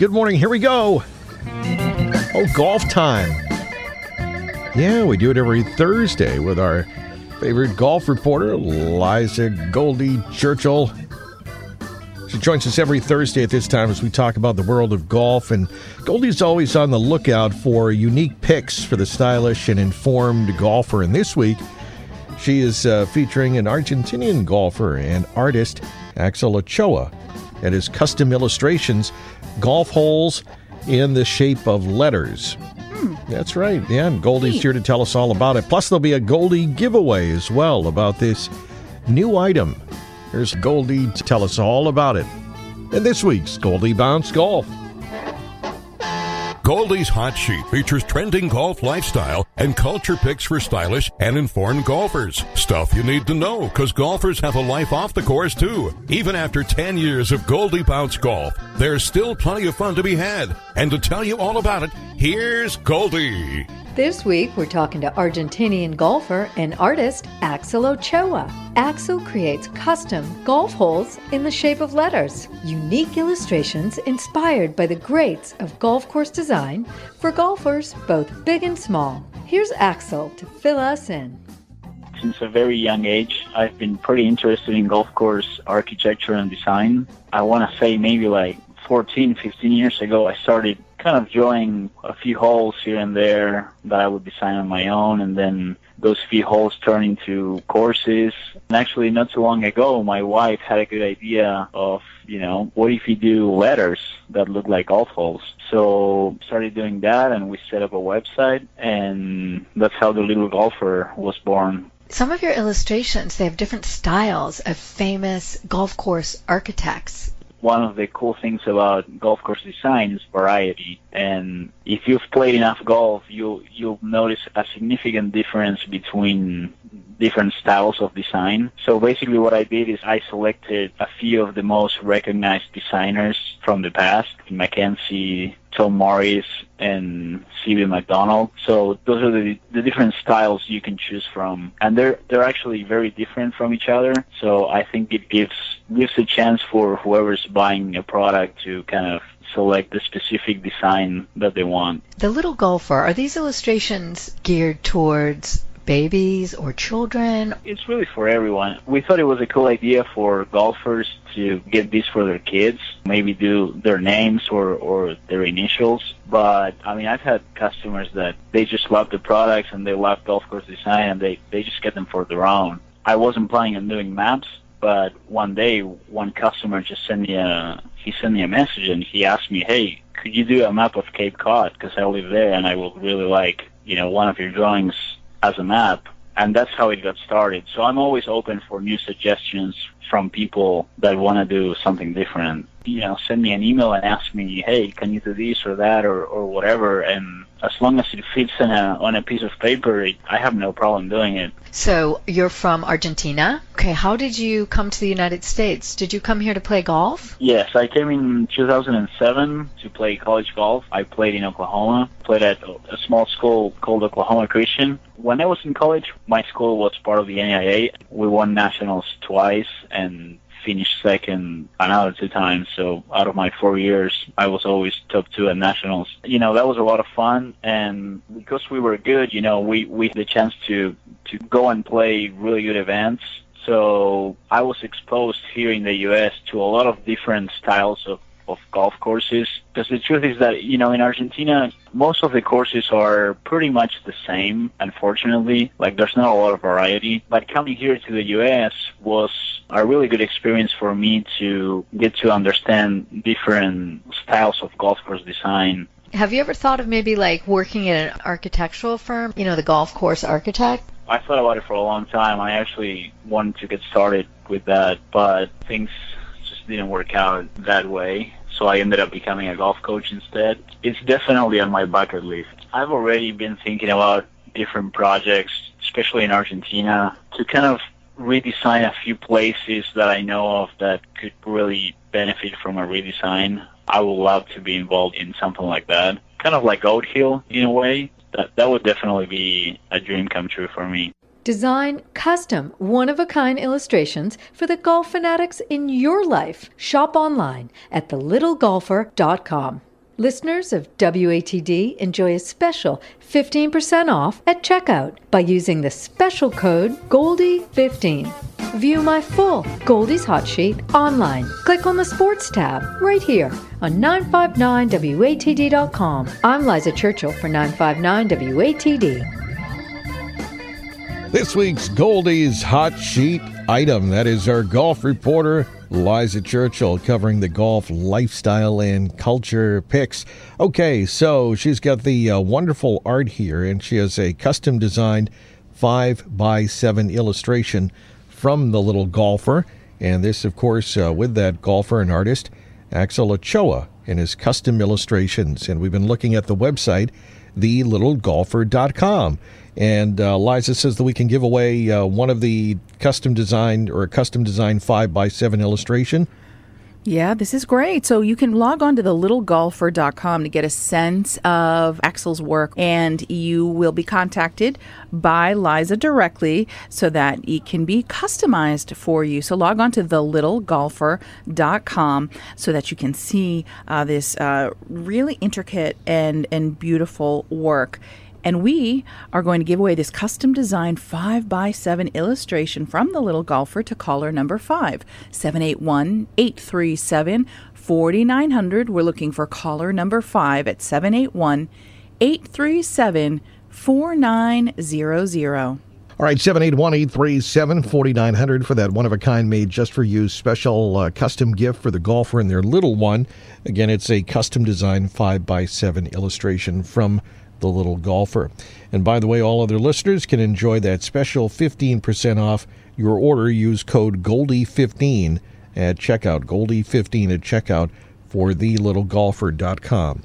Good morning. Here we go. Oh, golf time. Yeah, we do it every Thursday with our favorite golf reporter, Liza Goldie Churchill. She joins us every Thursday at this time as we talk about the world of golf. And Goldie's always on the lookout for unique picks for the stylish and informed golfer. And this week, she is uh, featuring an Argentinian golfer and artist, Axel Ochoa, and his custom illustrations, golf holes in the shape of letters. Hmm. That's right. Yeah, and Goldie's here to tell us all about it. Plus, there'll be a Goldie giveaway as well about this new item. Here's Goldie to tell us all about it. And this week's Goldie Bounce Golf. Goldie's Hot Sheet features trending golf lifestyle and culture picks for stylish and informed golfers. Stuff you need to know because golfers have a life off the course too. Even after 10 years of Goldie Bounce Golf, there's still plenty of fun to be had. And to tell you all about it, here's Goldie. This week, we're talking to Argentinian golfer and artist Axel Ochoa. Axel creates custom golf holes in the shape of letters, unique illustrations inspired by the greats of golf course design for golfers both big and small. Here's Axel to fill us in. Since a very young age, I've been pretty interested in golf course architecture and design. I want to say maybe like 14, 15 years ago, I started kind of drawing a few holes here and there that I would design on my own, and then those few holes turn into courses. And actually, not too long ago, my wife had a good idea of, you know, what if you do letters that look like golf holes? So started doing that, and we set up a website, and that's how the Little Golfer was born. Some of your illustrations, they have different styles of famous golf course architects one of the cool things about golf course design is variety. And if you've played enough golf, you you'll notice a significant difference between different styles of design. So basically what I did is I selected a few of the most recognized designers from the past, Mackenzie, Tom Morris, and C.B. MacDonald. So those are the, the different styles you can choose from. And they're, they're actually very different from each other. So I think it gives, gives a chance for whoever's buying a product to kind of select the specific design that they want. The Little Golfer, are these illustrations geared towards babies or children? It's really for everyone. We thought it was a cool idea for golfers to get this for their kids, maybe do their names or, or their initials. But I mean, I've had customers that they just love the products and they love golf course design and they, they just get them for their own. I wasn't planning on doing maps, but one day one customer just sent me a he sent me a message and he asked me, "Hey, could you do a map of Cape Cod? Because I live there and I would really like you know one of your drawings as an app. And that's how it got started. So I'm always open for new suggestions from people that want to do something different. You know, send me an email and ask me, "Hey, can you do this or that or or whatever?" And as long as it fits on a on a piece of paper, it, I have no problem doing it. So you're from Argentina. Okay, how did you come to the United States? Did you come here to play golf? Yes, I came in 2007 to play college golf. I played in Oklahoma. Played at a small school called Oklahoma Christian. When I was in college, my school was part of the NAIA. We won nationals twice and finished second another two times. So out of my four years, I was always top two at nationals. You know, that was a lot of fun. And because we were good, you know, we, we had the chance to, to go and play really good events. So I was exposed here in the U.S. to a lot of different styles of of golf courses because the truth is that you know in Argentina most of the courses are pretty much the same unfortunately. Like there's not a lot of variety. But coming here to the US was a really good experience for me to get to understand different styles of golf course design. Have you ever thought of maybe like working at an architectural firm? You know the golf course architect? I thought about it for a long time. I actually wanted to get started with that but things just didn't work out that way so I ended up becoming a golf coach instead. It's definitely on my bucket list. I've already been thinking about different projects, especially in Argentina, to kind of redesign a few places that I know of that could really benefit from a redesign. I would love to be involved in something like that. Kind of like Oat Hill in a way. That that would definitely be a dream come true for me. Design custom, one of a kind illustrations for the golf fanatics in your life. Shop online at thelittlegolfer.com. Listeners of WATD enjoy a special 15% off at checkout by using the special code GOLDIE15. View my full Goldie's Hot Sheet online. Click on the Sports tab right here on 959WATD.com. I'm Liza Churchill for 959WATD. This week's Goldie's Hot Sheet item. That is our golf reporter, Liza Churchill, covering the golf lifestyle and culture picks. Okay, so she's got the uh, wonderful art here, and she has a custom designed 5 by 7 illustration from the little golfer. And this, of course, uh, with that golfer and artist, Axel Ochoa, and his custom illustrations. And we've been looking at the website, thelittlegolfer.com. And uh, Liza says that we can give away uh, one of the custom designed or a custom designed 5 by 7 illustration. Yeah, this is great. So you can log on to the littlegolfer.com to get a sense of Axel's work, and you will be contacted by Liza directly so that it can be customized for you. So log on to the littlegolfer.com so that you can see uh, this uh, really intricate and, and beautiful work. And we are going to give away this custom designed 5 by 7 illustration from the little golfer to caller number 5, 781 837 4900. We're looking for caller number 5 at 781 837 4900. All right, 781 837 4900 for that one of a kind made just for you special uh, custom gift for the golfer and their little one. Again, it's a custom designed 5 by 7 illustration from the little golfer. And by the way, all other listeners can enjoy that special 15% off your order. Use code Goldie15 at checkout, Goldie15 at checkout for thelittlegolfer.com.